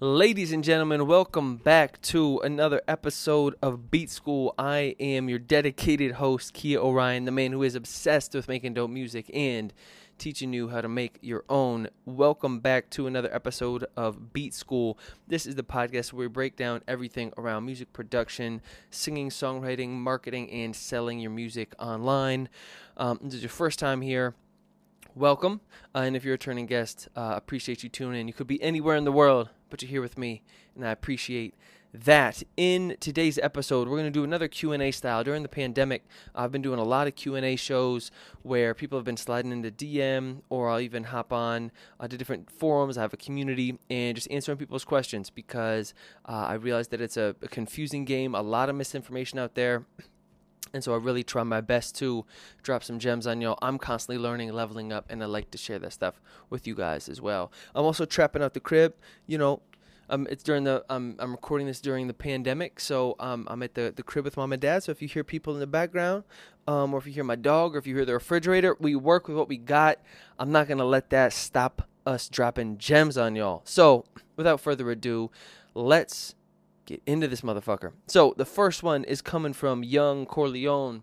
Ladies and gentlemen, welcome back to another episode of Beat School. I am your dedicated host, Kia Orion, the man who is obsessed with making dope music and teaching you how to make your own. Welcome back to another episode of Beat School. This is the podcast where we break down everything around music production, singing, songwriting, marketing, and selling your music online. Um, this is your first time here welcome. Uh, and if you're a returning guest, uh, appreciate you tuning in. You could be anywhere in the world, but you're here with me, and I appreciate that. In today's episode, we're going to do another Q&A style. During the pandemic, I've been doing a lot of Q&A shows where people have been sliding into DM, or I'll even hop on uh, to different forums. I have a community and just answering people's questions because uh, I realize that it's a, a confusing game, a lot of misinformation out there. And so I really try my best to drop some gems on y'all. I'm constantly learning, leveling up, and I like to share that stuff with you guys as well. I'm also trapping out the crib. You know, um, it's during the um, I'm recording this during the pandemic, so um, I'm at the, the crib with mom and dad. So if you hear people in the background, um, or if you hear my dog, or if you hear the refrigerator, we work with what we got. I'm not gonna let that stop us dropping gems on y'all. So without further ado, let's get into this motherfucker. So the first one is coming from Young Corleone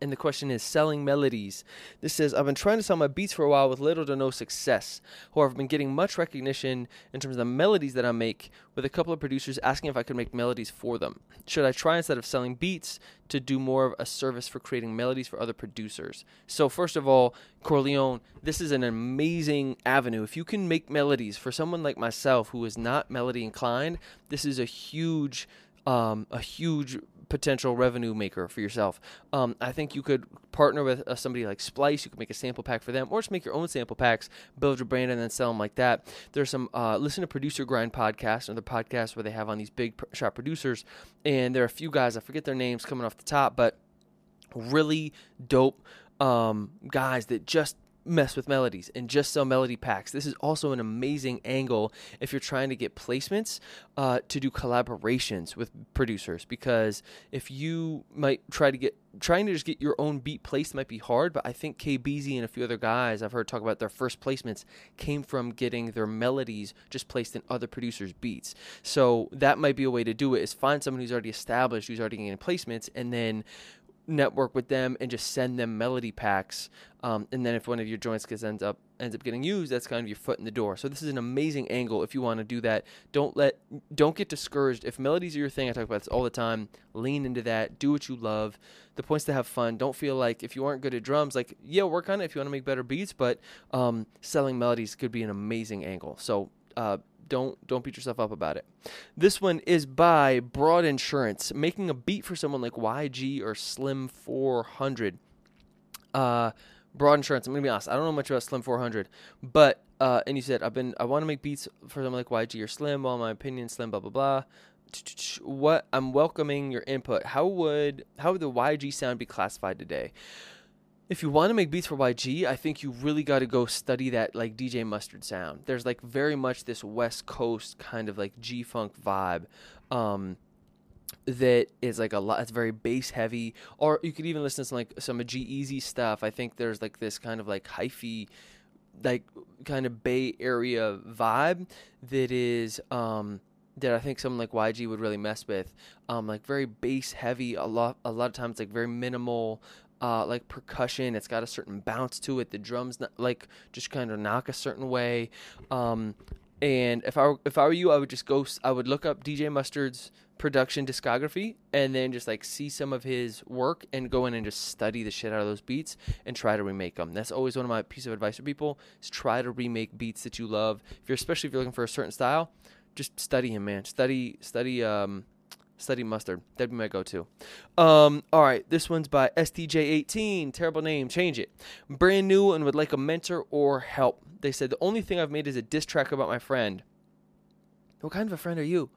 and the question is selling melodies. This says, I've been trying to sell my beats for a while with little to no success. However, I've been getting much recognition in terms of the melodies that I make, with a couple of producers asking if I could make melodies for them. Should I try instead of selling beats to do more of a service for creating melodies for other producers? So, first of all, Corleone, this is an amazing avenue. If you can make melodies for someone like myself who is not melody inclined, this is a huge um, a huge potential revenue maker for yourself. Um, I think you could partner with uh, somebody like Splice. You could make a sample pack for them, or just make your own sample packs, build your brand, and then sell them like that. There's some uh, listen to producer grind podcast, another podcast where they have on these big shot producers, and there are a few guys I forget their names coming off the top, but really dope um, guys that just mess with melodies and just sell melody packs. This is also an amazing angle if you're trying to get placements uh, to do collaborations with producers because if you might try to get trying to just get your own beat placed might be hard, but I think KBZ and a few other guys I've heard talk about their first placements came from getting their melodies just placed in other producers' beats. So that might be a way to do it is find someone who's already established, who's already getting placements, and then network with them and just send them melody packs. Um, and then if one of your joints gets ends up ends up getting used, that's kind of your foot in the door. So this is an amazing angle if you want to do that. Don't let don't get discouraged. If melodies are your thing, I talk about this all the time. Lean into that. Do what you love. The point's to have fun. Don't feel like if you aren't good at drums, like yeah, work on it if you want to make better beats. But um, selling melodies could be an amazing angle. So uh, don't don't beat yourself up about it. This one is by Broad Insurance, making a beat for someone like YG or Slim 400. Uh, Broad Insurance. I'm gonna be honest. I don't know much about Slim 400, but uh, and you said I've been I want to make beats for someone like YG or Slim. Well, my opinion, Slim, blah blah blah. What I'm welcoming your input. How would how would the YG sound be classified today? If you want to make beats for YG, I think you really got to go study that like DJ Mustard sound. There's like very much this West Coast kind of like G funk vibe. Um, that is like a lot it's very bass heavy or you could even listen to some like some G-Eazy stuff i think there's like this kind of like hyphy like kind of bay area vibe that is um that i think someone like yg would really mess with um like very bass heavy a lot a lot of times like very minimal uh, like percussion. It's got a certain bounce to it. The drums not, like just kind of knock a certain way. Um, and if I were, if I were you, I would just go. I would look up DJ Mustard's production discography and then just like see some of his work and go in and just study the shit out of those beats and try to remake them. That's always one of my piece of advice for people is try to remake beats that you love. If you're especially if you're looking for a certain style, just study him, man. Study study um Study Mustard. That'd be my go-to. Um, all right, this one's by STJ18. Terrible name. Change it. Brand new and would like a mentor or help. They said the only thing I've made is a diss track about my friend. What kind of a friend are you?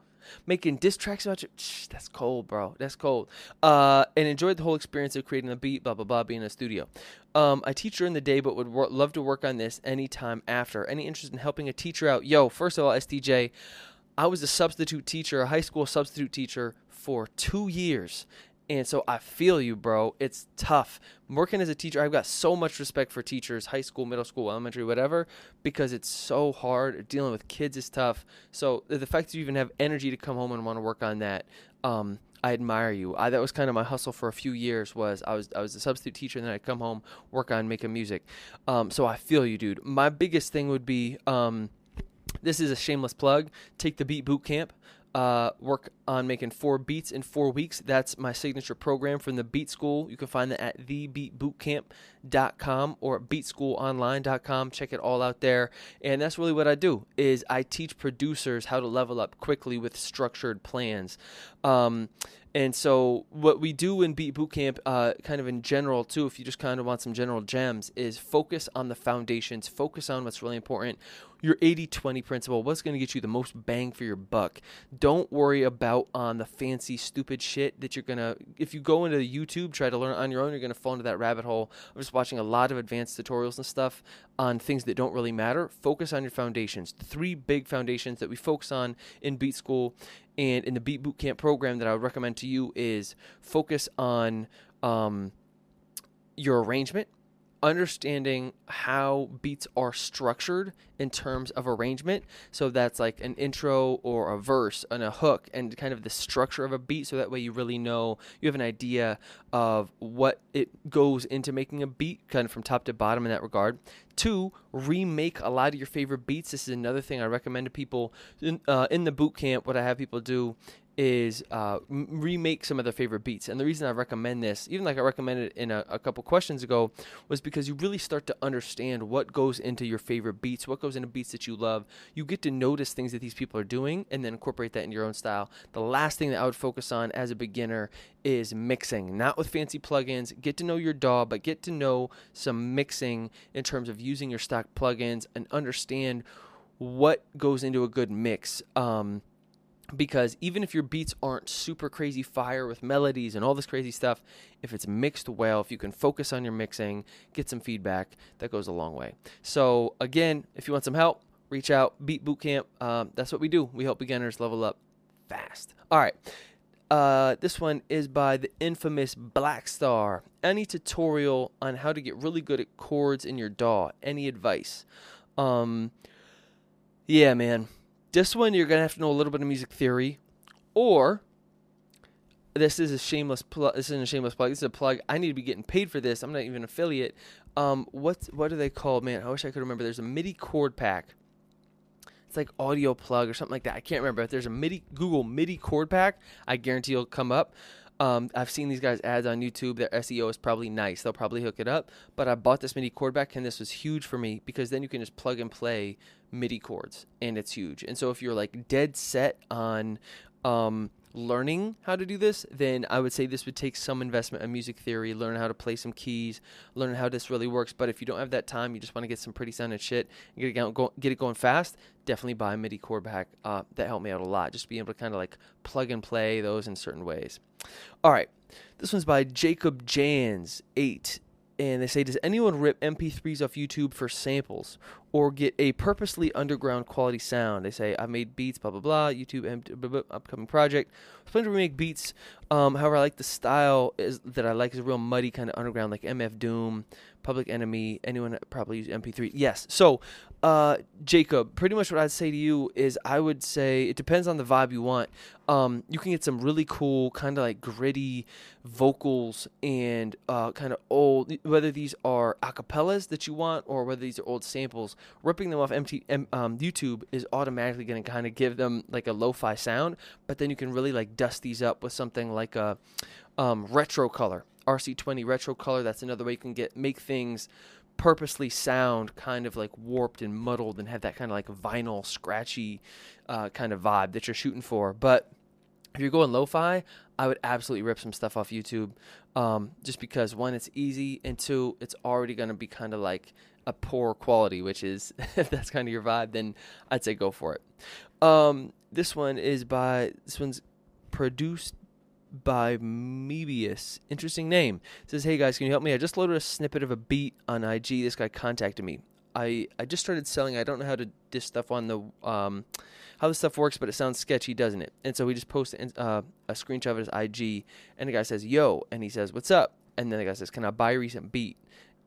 Making diss tracks about you? Shh, that's cold, bro. That's cold. Uh, and enjoyed the whole experience of creating a beat, blah blah blah, being in a studio. Um, I teach during the day, but would wor- love to work on this anytime after. Any interest in helping a teacher out? Yo, first of all, STJ. I was a substitute teacher, a high school substitute teacher for two years. And so I feel you, bro. It's tough. Working as a teacher, I've got so much respect for teachers, high school, middle school, elementary, whatever, because it's so hard. Dealing with kids is tough. So the fact that you even have energy to come home and want to work on that, um, I admire you. I, that was kind of my hustle for a few years. Was I was I was a substitute teacher, and then I'd come home, work on making music. Um, so I feel you, dude. My biggest thing would be um, this is a shameless plug. Take the Beat Boot Camp uh, work on making four beats in four weeks. That's my signature program from the Beat School. You can find that at thebeatbootcamp.com or beatschoolonline.com. Check it all out there. And that's really what I do is I teach producers how to level up quickly with structured plans. Um, and so, what we do in Beat Bootcamp, uh, kind of in general, too, if you just kind of want some general gems, is focus on the foundations, focus on what's really important. Your 80 20 principle, what's going to get you the most bang for your buck. Don't worry about on the fancy, stupid shit that you're to, if you go into YouTube, try to learn on your own, you're to fall into that rabbit hole of just watching a lot of advanced tutorials and stuff on things that don't really matter. Focus on your foundations. three big foundations that we focus on in Beat School and in the Beat Bootcamp program that I would recommend to you is focus on um, your arrangement, understanding how beats are structured in terms of arrangement. So that's like an intro or a verse and a hook and kind of the structure of a beat. So that way you really know, you have an idea of what it goes into making a beat, kind of from top to bottom in that regard. Two, remake a lot of your favorite beats. This is another thing I recommend to people in, uh, in the boot camp. What I have people do is uh, remake some of their favorite beats. And the reason I recommend this, even like I recommended in a, a, couple questions ago, was because you really start to understand what goes into your favorite beats, what goes into beats that you love. You get to notice things that these people are doing and then incorporate that in your own style. The last thing that I would focus on as a beginner is mixing, not with fancy plugins. Get to know your DAW, but get to know some mixing in terms of using your stock plugins and understand what goes into a good mix. Um, because even if your beats aren't super crazy fire with melodies and all this crazy stuff, if it's mixed well, if you can focus on your mixing, get some feedback, that goes a long way. So, again, if you want some help, reach out. Beat Bootcamp, um, that's what we do. We help beginners level up fast. All right. Uh, this one is by the infamous Black Star. Any tutorial on how to get really good at chords in your DAW? Any advice? Um, yeah, man this one, you're going to have to know a little bit of music theory, or this is a shameless plug. This isn't a shameless plug. This is a plug. I need to be getting paid for this. I'm not even an affiliate. Um, what what are they called? Man, I wish I could remember. There's a MIDI chord pack. It's like audio plug or something like that. I can't remember. If there's a MIDI Google MIDI chord pack, I guarantee it'll come up. Um, I've seen these guys ads on YouTube. Their SEO is probably nice. They'll probably hook it up. But I bought this MIDI chord pack, and this was huge for me because then you can just plug and play MIDI chords, and it's huge. And so if you're like dead set on um, learning how to do this, then I would say this would take some investment in music theory, learn how to play some keys, learn how this really works. But if you don't have that time, you just want to get some pretty sounding shit and get it, go, get it going fast, definitely buy a MIDI chord pack. Uh, that helped me out a lot. Just be able to kind of like plug and play those in certain ways. All right. This one's by Jacob Jans, 8 and they say, Does anyone rip MP3s off YouTube for samples or get a purposely underground quality sound? They say, I've made beats, blah, blah, blah, YouTube upcoming project. I plan to remake beats. Um, however, I like the style is that I like is a real muddy kind of underground, like MF Doom, Public Enemy. Anyone probably use MP3? Yes. So, uh, Jacob, pretty much what I'd say to you is I would say it depends on the vibe you want. Um, you can get some really cool, kind of like gritty vocals and uh, kind of old, whether these are acapellas that you want or whether these are old samples. Ripping them off MT, um, YouTube is automatically going to kind of give them like a lo fi sound, but then you can really like dust these up with something like a um, retro color. RC20 retro color. That's another way you can get make things purposely sound kind of like warped and muddled and have that kind of like vinyl scratchy uh, kind of vibe that you're shooting for. But if you're going lo-fi, I would absolutely rip some stuff off YouTube, um, just because one, it's easy, and two, it's already going to be kind of like a poor quality. Which is, if that's kind of your vibe, then I'd say go for it. Um, this one is by this one's produced by Mebius. Interesting name. It says, Hey guys, can you help me? I just loaded a snippet of a beat on IG. This guy contacted me. I I just started selling. I don't know how to this stuff on the um how this stuff works, but it sounds sketchy, doesn't it? And so we just post uh, a screenshot of his IG, and the guy says, "Yo," and he says, "What's up?" And then the guy says, "Can I buy a recent beat?"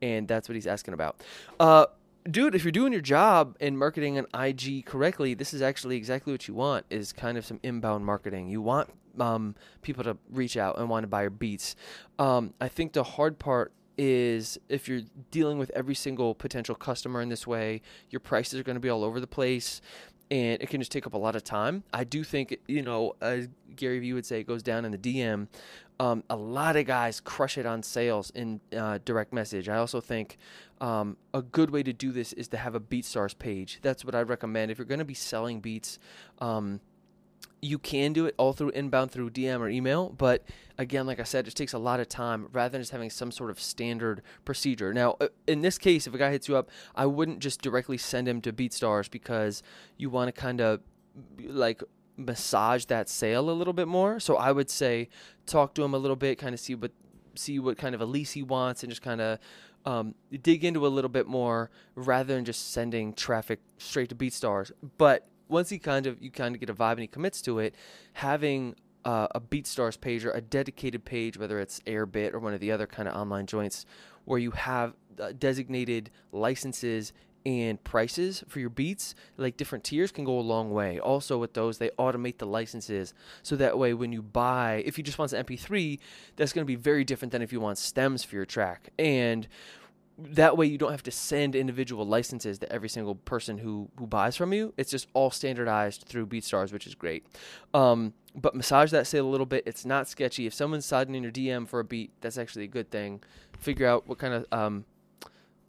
And that's what he's asking about. Uh, dude, if you're doing your job in marketing an IG correctly, this is actually exactly what you want. Is kind of some inbound marketing. You want um, people to reach out and want to buy your beats. Um, I think the hard part is if you're dealing with every single potential customer in this way, your prices are going to be all over the place and it can just take up a lot of time. I do think, you know, as Gary Vee would say, it goes down in the DM. Um, a lot of guys crush it on sales in uh, direct message. I also think um, a good way to do this is to have a BeatStars page. That's what I'd recommend. If you're going to be selling beats, um, you can do it all through inbound through DM or email, but again, like I said, it takes a lot of time rather than just having some sort of standard procedure. Now, uh, in this case, if a guy hits you up, I wouldn't just directly send him to BeatStars because you want to kind of like massage that sale a little bit more. So I would say talk to him a little bit, kind of see what see what kind of a lease he wants, and just kind of um, dig into a little bit more rather than just sending traffic straight to BeatStars. But once he kind of you kind of get a vibe and he commits to it, having uh, a BeatStars page or a dedicated page, whether it's Airbit or one of the other kind of online joints, where you have uh, designated licenses and prices for your beats, like different tiers, can go a long way. Also, with those, they automate the licenses so that way when you buy, if you just want an MP3, that's going to be very different than if you want stems for your track. And that way you don't have to send individual licenses to every single person who who buys from you. It's just all standardized through BeatStars, which is great. Um, but massage that sale a little bit. It's not sketchy. If someone's sliding in your DM for a beat, that's actually a good thing. Figure out what kind of um,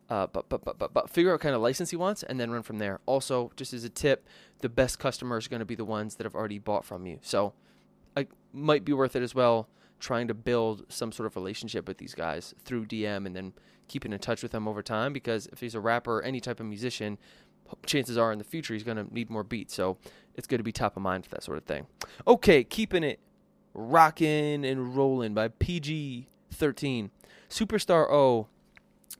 uh, but, but, but, but, but figure out what kind of license he wants and then run from there. Also, just as a tip, the best customers are going to be the ones that have already bought from you. So, it might be worth it as well trying to build some sort of relationship with these guys through DM and then keeping in touch with them over time because if he's a rapper or any type of musician, chances are in the future he's going to need more beats. So it's good to be top of mind for that sort of thing. Okay, keeping it rocking and rolling by PG 13. Superstar O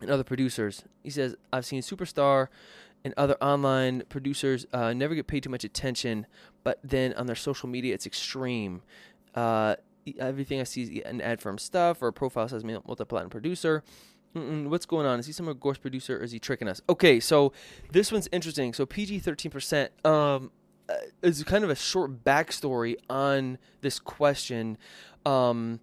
and other producers. He says, I've seen Superstar and other online producers uh, never get paid too much attention, but then on their social media, it's extreme. Uh, everything I see is an ad firm stuff or a profile says multi-platinum producer. Mm-mm, what's going on? Is he some ghost producer or is he tricking us? Okay, so this one's interesting. So PG thirteen percent um, uh, is kind of a short backstory on this question. Um,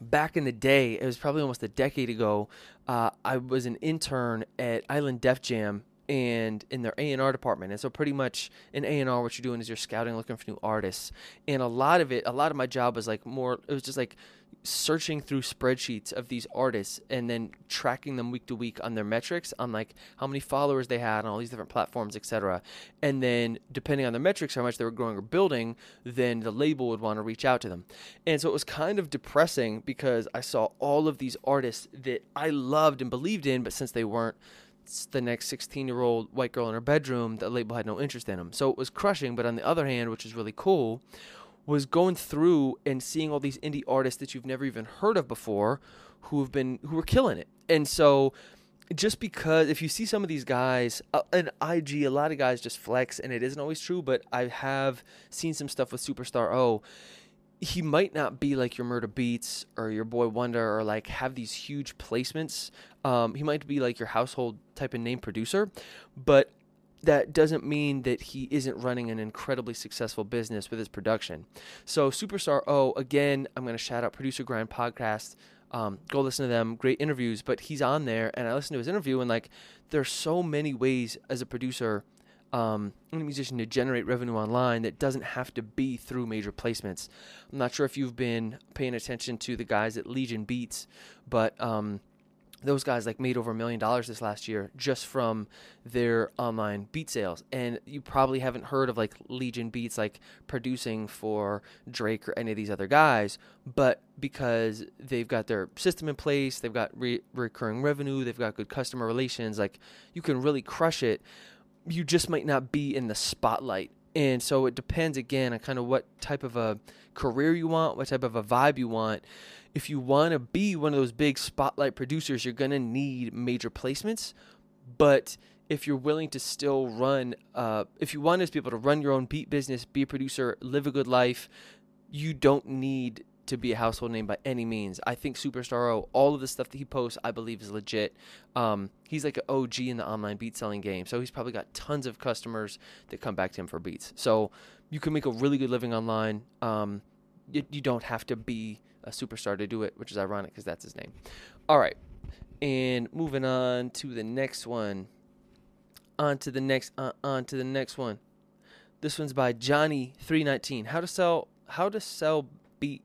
back in the day, it was probably almost a decade ago. Uh, I was an intern at Island Def Jam and in their A&R department. And so pretty much in A&R what you're doing is you're scouting looking for new artists. And a lot of it, a lot of my job was like more it was just like searching through spreadsheets of these artists and then tracking them week to week on their metrics on like how many followers they had on all these different platforms etc and then depending on their metrics how much they were growing or building then the label would want to reach out to them and so it was kind of depressing because i saw all of these artists that i loved and believed in but since they weren't the next 16 year old white girl in her bedroom, the label had no interest in him. So it was crushing. But on the other hand, which is really cool, was going through and seeing all these indie artists that you've never even heard of before who have been who were killing it. And so just because if you see some of these guys uh, an IG a lot of guys just flex and it isn't always true but I have seen some stuff with Superstar O he might not be like your Murder Beats or your Boi-1da or like have these huge placements. Um, he might be like your household type of name producer, but that doesn't mean that he isn't running an incredibly successful business with his production. So Superstar O, again, I'm going to shout out Producer Grind podcast. Um, go listen to them. Great interviews, but he's on there, and I listened to his interview, and like, there's so many ways as a producer um, any musician to generate revenue online that doesn't have to be through major placements. I'm not sure if you've been paying attention to the guys at Legion Beats, but um, those guys like made over a million dollars this last year just from their online beat sales and you probably haven't heard of like legion beats like producing for drake or any of these other guys but because they've got their system in place they've got re- recurring revenue they've got good customer relations like you can really crush it you just might not be in the spotlight. And so it depends again on kind of what type of a career you want, what type of a vibe you want. If you want to be one of those big spotlight producers, you're going to need major placements. But if you're willing to still run, uh, if you want to be able to run your own beat business, be a producer, live a good life, you don't need to be a household name by any means. I think Superstar O, all of the stuff that he posts, I believe is legit. Um, he's like an OG in the online beat selling game, so he's probably got tons of customers that come back to him for beats. So you can make a really good living online. Um, you, you don't have to be a superstar to do it, which is ironic because that's his name. All right, and moving on to the next one. On to the next. Uh, on to the next one. This one's by Johnny three nineteen. How to sell? How to sell beat?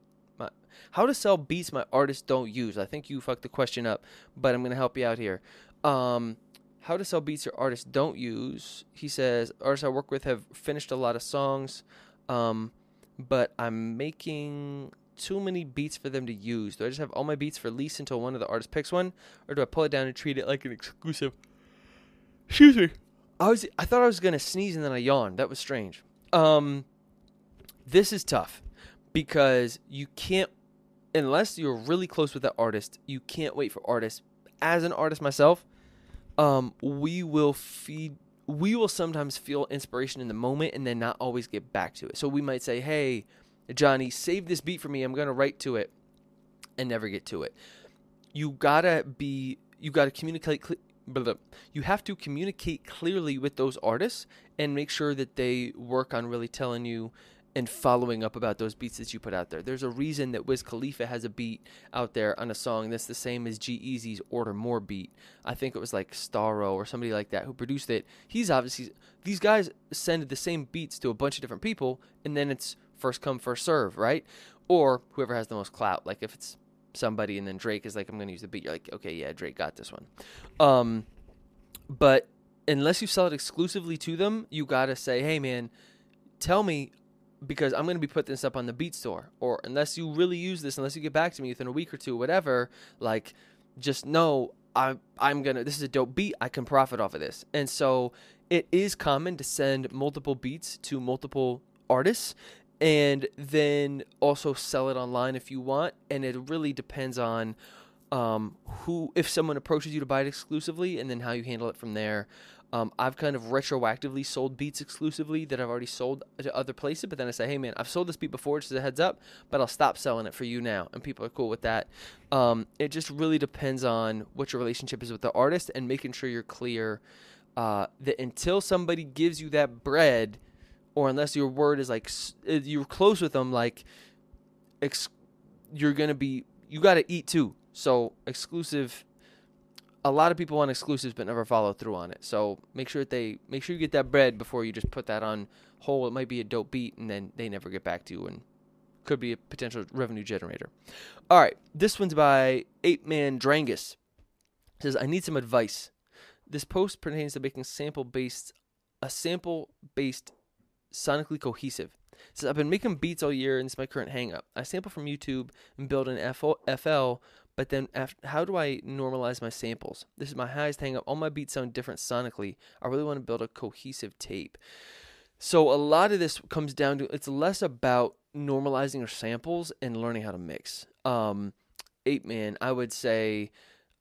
How to sell beats my artists don't use? I think you fucked the question up, but I'm gonna help you out here. Um, how to sell beats your artists don't use? He says artists I work with have finished a lot of songs, um, but I'm making too many beats for them to use. Do I just have all my beats for lease until one of the artists picks one, or do I pull it down and treat it like an exclusive? Excuse me. I was I thought I was gonna sneeze and then I yawned. That was strange. Um, this is tough because you can't unless you're really close with that artist. You can't wait for artists. As an artist myself, um, we will feed. We will sometimes feel inspiration in the moment and then not always get back to it. So we might say, "Hey, Johnny, save this beat for me. I'm gonna write to it," and never get to it. You gotta be. You gotta communicate. Cl- you have to communicate clearly with those artists and make sure that they work on really telling you and following up about those beats that you put out there. There's a reason that Wiz Khalifa has a beat out there on a song that's the same as G-Eazy's Order More beat. I think it was like Starro or somebody like that who produced it. He's obviously these guys send the same beats to a bunch of different people and then it's first come first serve, right? Or whoever has the most clout. Like if it's somebody and then Drake is like I'm going to use the beat, you're like, "Okay, yeah, Drake got this one." Um but unless you sell it exclusively to them, you got to say, "Hey man, tell me because I'm going to be putting this up on the Beat Store. Or unless you really use this, unless you get back to me within a week or two, whatever, like just know I I'm gonna this is a dope beat. I can profit off of this. And so it is common to send multiple beats to multiple artists and then also sell it online if you want. And it really depends on um, who if someone approaches you to buy it exclusively and then how you handle it from there. Um, I've kind of retroactively sold beats exclusively that I've already sold to other places, but then I say, hey man, I've sold this beat before, just as a heads up, but I'll stop selling it for you now, and people are cool with that. Um, it just really depends on what your relationship is with the artist and making sure you're clear uh, that until somebody gives you that bread, or unless your word is like uh, you're close with them, like ex- you're gonna be you got to eat too. So exclusive a lot of people want exclusives but never follow through on it. So make sure that they make sure you get that bread before you just put that on hold. It might be a dope beat and then they never get back to you and could be a potential revenue generator. All right, this one's by Ape Man Drangus. It says I need some advice. This post pertains to making sample based a sample based sonically cohesive. It says I've been making beats all year and it's my current hang up. I sample from YouTube and build an FL but then, after, how do I normalize my samples? This is my highest hang up. All my beats sound different sonically. I really want to build a cohesive tape. So, a lot of this comes down to it's less about normalizing your samples and learning how to mix. Um, eight man, I would say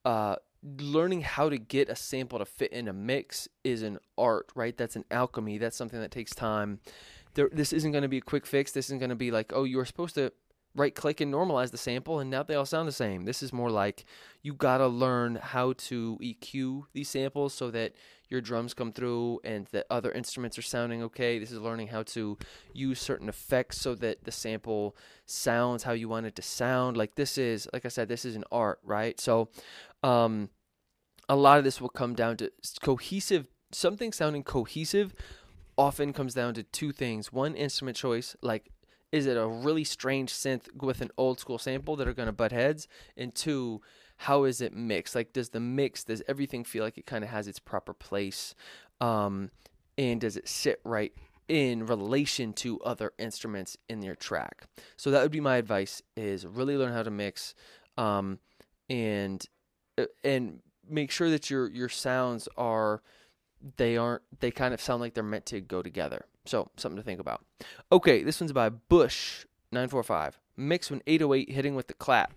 uh, learning how to get a sample to fit in a mix is an art, right? That's an alchemy. That's something that takes time. There, this isn't going to be a quick fix. This isn't going to be like, oh, you were supposed to right click and normalize the sample and now they all sound the same. This is more like you got to learn how to EQ these samples so that your drums come through and that other instruments are sounding okay. This is learning how to use certain effects so that the sample sounds how you want it to sound. Like this is like I said this is an art, right? So um a lot of this will come down to cohesive something sounding cohesive often comes down to two things. One instrument choice like is it a really strange synth with an old school sample that are going to butt heads? And two, how is it mixed? Like, does the mix, does everything feel like it kind of has its proper place? Um, and does it sit right in relation to other instruments in your track? So that would be my advice: is really learn how to mix, um, and uh, and make sure that your your sounds are they aren't they kind of sound like they're meant to go together. So, something to think about. Okay, this one's by Bush 945. Mix when 808 hitting with the clap.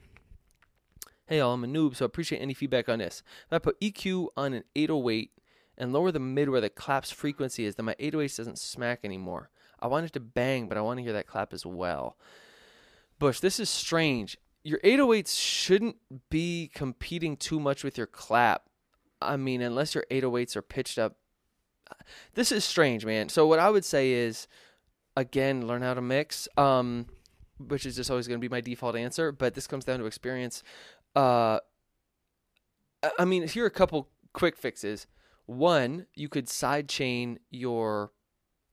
Hey, y'all, I'm a noob, so I appreciate any feedback on this. If I put EQ on an 808 and lower the mid where the clap's frequency is, then my 808 doesn't smack anymore. I want it to bang, but I want to hear that clap as well. Bush, this is strange. Your 808s shouldn't be competing too much with your clap. I mean, unless your 808s are pitched up. This is strange, man. So what I would say is, again, learn how to mix. Um, which is just always going to be my default answer, but this comes down to experience. Uh, I mean, here are a couple quick fixes. One, you could sidechain your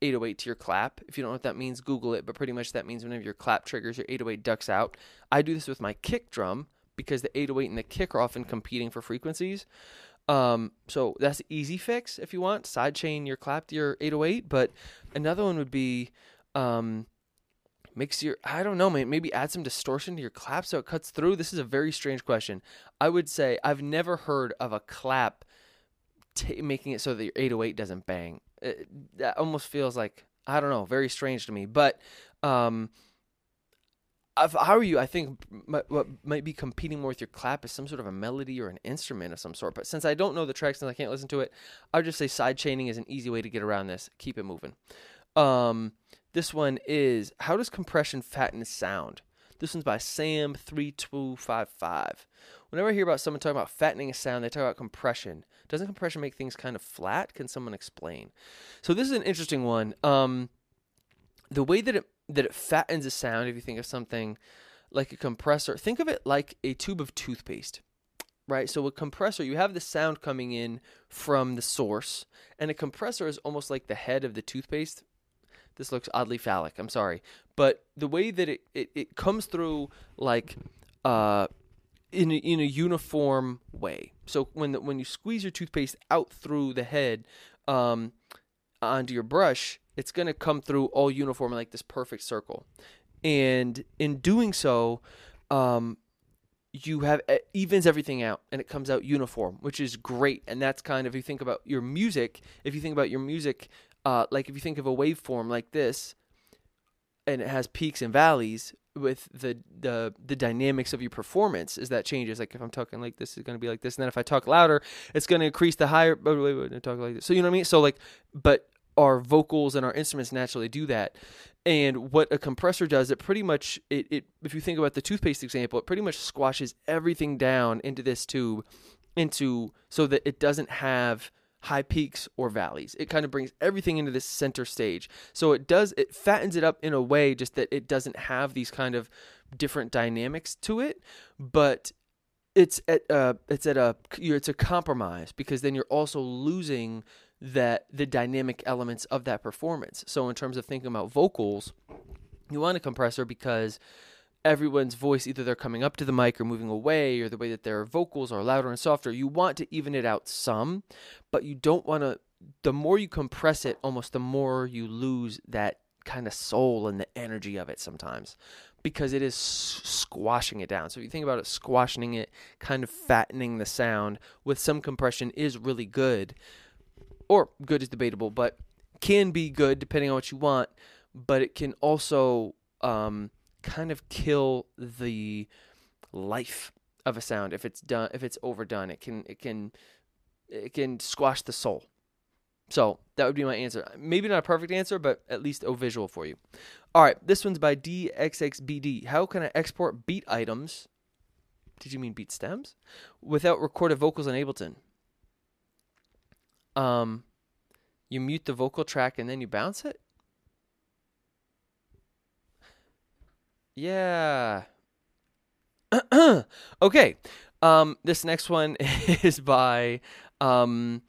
808 to your clap. If you don't know what that means, Google it, but pretty much that means whenever your clap triggers, your 808 ducks out. I do this with my kick drum because the 808 and the kick are often competing for frequencies. Um, so that's easy fix if you want. Sidechain your clap to your 808. But another one would be um, makes your I don't know. Maybe add some distortion to your clap so it cuts through. This is a very strange question. I would say I've never heard of a clap t- making it so that your 808 doesn't bang. It, that almost feels like I don't know, very strange to me. But um, if were you, I think what might be competing more with your clap is some sort of a melody or an instrument of some sort. But since I don't know the tracks and I can't listen to it, I'll just say side chaining is an easy way to get around this. Keep it moving. Um, this one is How Does Compression Fatten Sound? This one's by Sam3255. Whenever I hear about someone talking about fattening a sound, they talk about compression. Doesn't compression make things kind of flat? Can someone explain? So this is an interesting one. Um, the way that it that it fattens a sound, if you think of something like a compressor, think of it like a tube of toothpaste right? So a compressor, you have the sound coming in from the source, and a compressor is almost like the head of the toothpaste this looks oddly phallic. I'm sorry, but the way that it it, it comes through like uh in a, in a uniform way. So when the, when you squeeze your toothpaste out through the head um, onto your brush, it's going to come through all uniform like this perfect circle. And in doing so, um, you have evens everything out and it comes out uniform, which is great. And that's kind of if you think about your music, if you think about your music uh, like if you think of a waveform like this, and it has peaks and valleys with the the the dynamics of your performance as that changes. Like if I'm talking like this, is going to be like this, and then if I talk louder, it's going to increase the higher. Wait, wait, wait, talk like this. So you know what I mean. So like, but our vocals and our instruments naturally do that. And what a compressor does, it pretty much it, it if you think about the toothpaste example, it pretty much squashes everything down into this tube into so that it doesn't have high peaks or valleys. It kind of brings everything into this center stage. So it does it fattens it up in a way just that it doesn't have these kind of different dynamics to it, but it's at uh it's at a it's a compromise because then you're also losing that the dynamic elements of that performance. So in terms of thinking about vocals, you want a compressor because everyone's voice either they're coming up to the mic or moving away or the way that their vocals are louder and softer you want to even it out some but you don't want to the more you compress it almost the more you lose that kind of soul and the energy of it sometimes because it is squashing it down so if you think about it squashing it kind of fattening the sound with some compression is really good or good is debatable but can be good depending on what you want but it can also um, kind of kill the life of a sound if it's done if it's overdone. It can it can it can squash the soul. So that would be my answer. Maybe not a perfect answer but at least a visual for you. All right this one's by dxxbd how can i export beat items did you mean beat stems without recorded vocals on ableton um you mute the vocal track and then you bounce it Yeah. okay. Um, this next one is by um,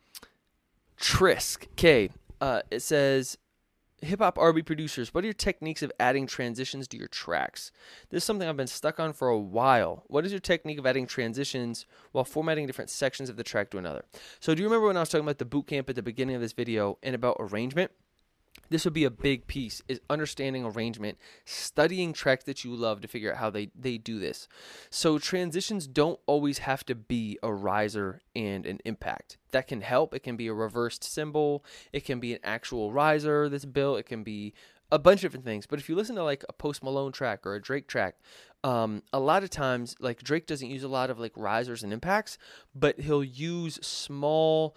Trisk. Okay. Uh, it says, Hip Hop RB producers, what are your techniques of adding transitions to your tracks? This is something I've been stuck on for a while. What is your technique of adding transitions while formatting different sections of the track to another? So, do you remember when I was talking about the boot camp at the beginning of this video and about arrangement? This would be a big piece is understanding arrangement studying tracks that you love to figure out how they, they do this. So transitions don't always have to be a riser and an impact. That can help. It can be a reversed cymbal it can be an actual riser that's built. It can be a bunch of different things. But if you listen to like a post malone track or a drake track um, a lot of times like drake doesn't use a lot of like risers and impacts but he'll use small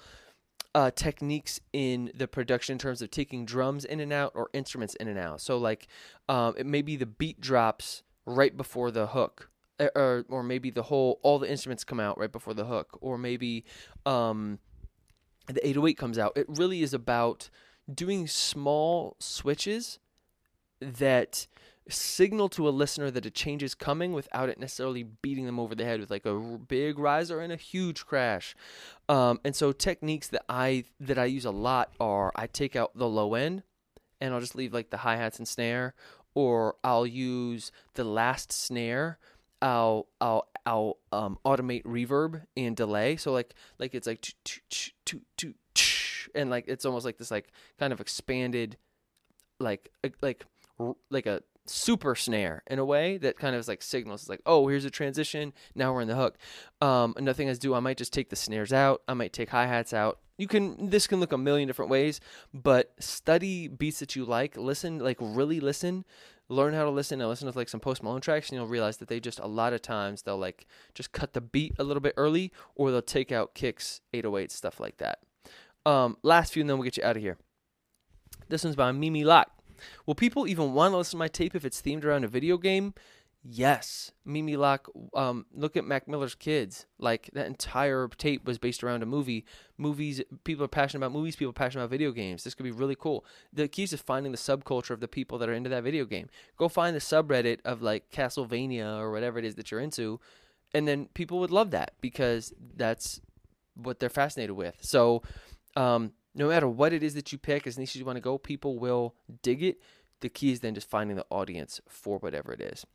uh, techniques in the production in terms of taking drums in and out or instruments in and out. So like um, it may be the beat drops right before the hook. Or, or maybe the whole all the instruments come out right before the hook or maybe um, the 808 comes out it really is about doing small switches that signal to a listener that a change is coming without it necessarily beating them over the head with like a big riser and a huge crash. Um, and so techniques that I that I use a lot are I take out the low end and I'll just leave like the hi hats and snare, or I'll use the last snare. I'll I'll I'll um, automate reverb and delay. So like like it's like and like it's almost like this like kind of expanded like like like a super snare in a way that kind of is like signals it's like oh here's a transition now we're in the hook. Um another thing i do i might just take the snares out i might take hi-hats out. You can this can look a million different ways but study beats that you like listen like really listen learn how to listen and listen to like some post malone tracks and you'll realize that they just a lot of times they'll like just cut the beat a little bit early or they'll take out kicks 808 stuff like that. Um last few and then we'll get you out of here. This one's by mimi lock Will people even want to listen to my tape if it's themed around a video game? Yes. Mimi Lock, um, look at Mac Miller's Kids. Like, that entire tape was based around a movie. Movies, people are passionate about movies, people are passionate about video games. This could be really cool. The key is just finding the subculture of the people that are into that video game. Go find the subreddit of, like, Castlevania or whatever it is that you're into, and then people would love that because that's what they're fascinated with. So, um, no matter what it is that you pick, as niche as you want to go, people will dig it. The key is then just finding the audience for whatever it is.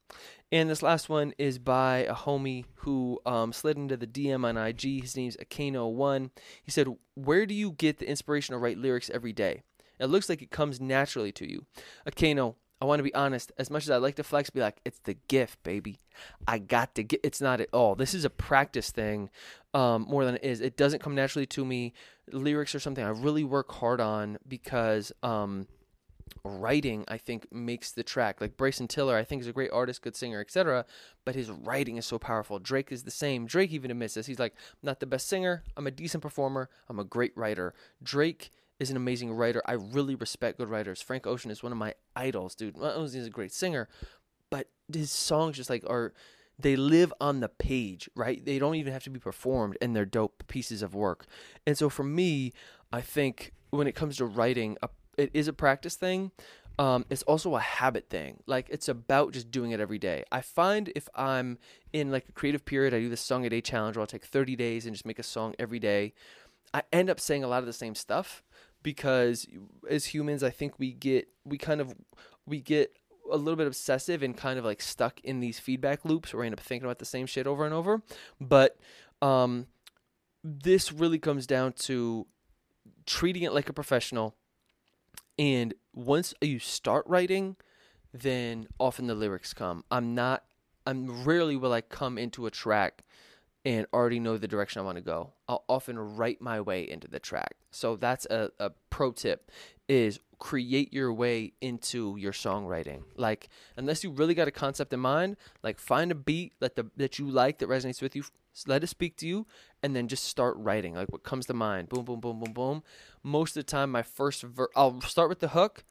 And this last one is by a homie who um, slid into the DM on IG. His name's Akano1. He said, Where do you get the inspiration to write lyrics every day? It looks like it comes naturally to you. Akano, I want to be honest. As much as I like to flex, be like, it's the gift, baby. I got to get. It's not at all. This is a practice thing, um, more than it is. It doesn't come naturally to me. Lyrics are something I really work hard on because um, writing, I think, makes the track. Like Bryson Tiller, I think is a great artist, good singer, etc. But his writing is so powerful. Drake is the same. Drake even admits this. He's like, I'm not the best singer. I'm a decent performer. I'm a great writer. Drake is an amazing writer. I really respect good writers. Frank Ocean is one of my idols, dude. Only is a great singer, but his songs just like are they live on the page, right? They don't even have to be performed and they're dope pieces of work. And so for me, I think when it comes to writing, it is a practice thing. Um, it's also a habit thing. Like it's about just doing it every day. I find if I'm in like a creative period, I do the song a day challenge where I'll take 30 days and just make a song every day. I end up saying a lot of the same stuff because as humans, I think we get we kind of we get a little bit obsessive and kind of like stuck in these feedback loops where we end up thinking about the same shit over and over. But um, this really comes down to treating it like a professional. And once you start writing, then often the lyrics come. I'm not, I'm rarely will I come into a track and already know the direction I want to go. I'll often write my way into the track. So that's a, a pro tip is create your way into your songwriting. Like unless you really got a concept in mind, like find a beat that the that you like that resonates with you, let it speak to you and then just start writing like what comes to mind. Boom boom boom boom boom. Most of the time my first ver- I'll start with the hook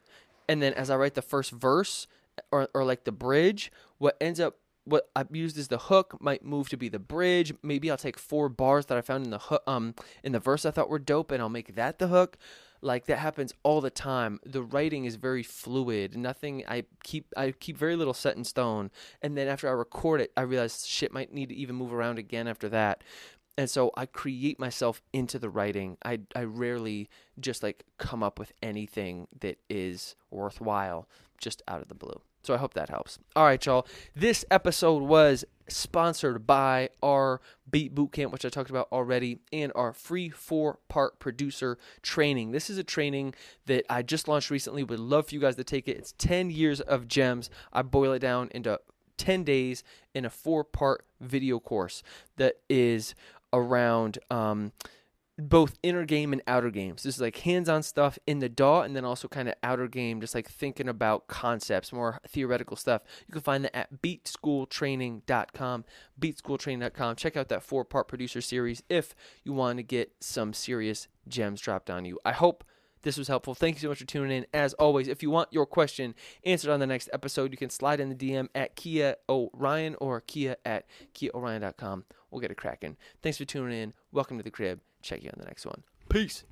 and then as I write the first verse or or like the bridge, what ends up what I've used as the hook might move to be the bridge. Maybe I'll take four bars that I found in the hook, um, in the verse I thought were dope, and I'll make that the hook. Like that happens all the time. The writing is very fluid. Nothing I keep I keep very little set in stone. And then after I record it, I realize shit might need to even move around again after that. And so I create myself into the writing. I I rarely just like come up with anything that is worthwhile just out of the blue. So I hope that helps. All right, y'all. This episode was sponsored by our Beat Bootcamp, which I talked about already, and our free four part producer training. This is a training that I just launched recently. Would love for you guys to take it. It's 10 years of gems. I boil it down into 10 days in a four part video course that is around. Um, both inner game and outer games. This is like hands-on stuff in the DAW, and then also kind of outer game, just like thinking about concepts, more theoretical stuff. You can find that at beatschooltraining.com. Beatschooltraining.com. Check out that four-part producer series if you want to get some serious gems dropped on you. I hope this was helpful. Thank you so much for tuning in. As always, if you want your question answered on the next episode, you can slide in the DM at Kia Orion or Kia at KiaOrion.com. We'll get it cracking. Thanks for tuning in. Welcome to the crib. Check you on the next one. Peace.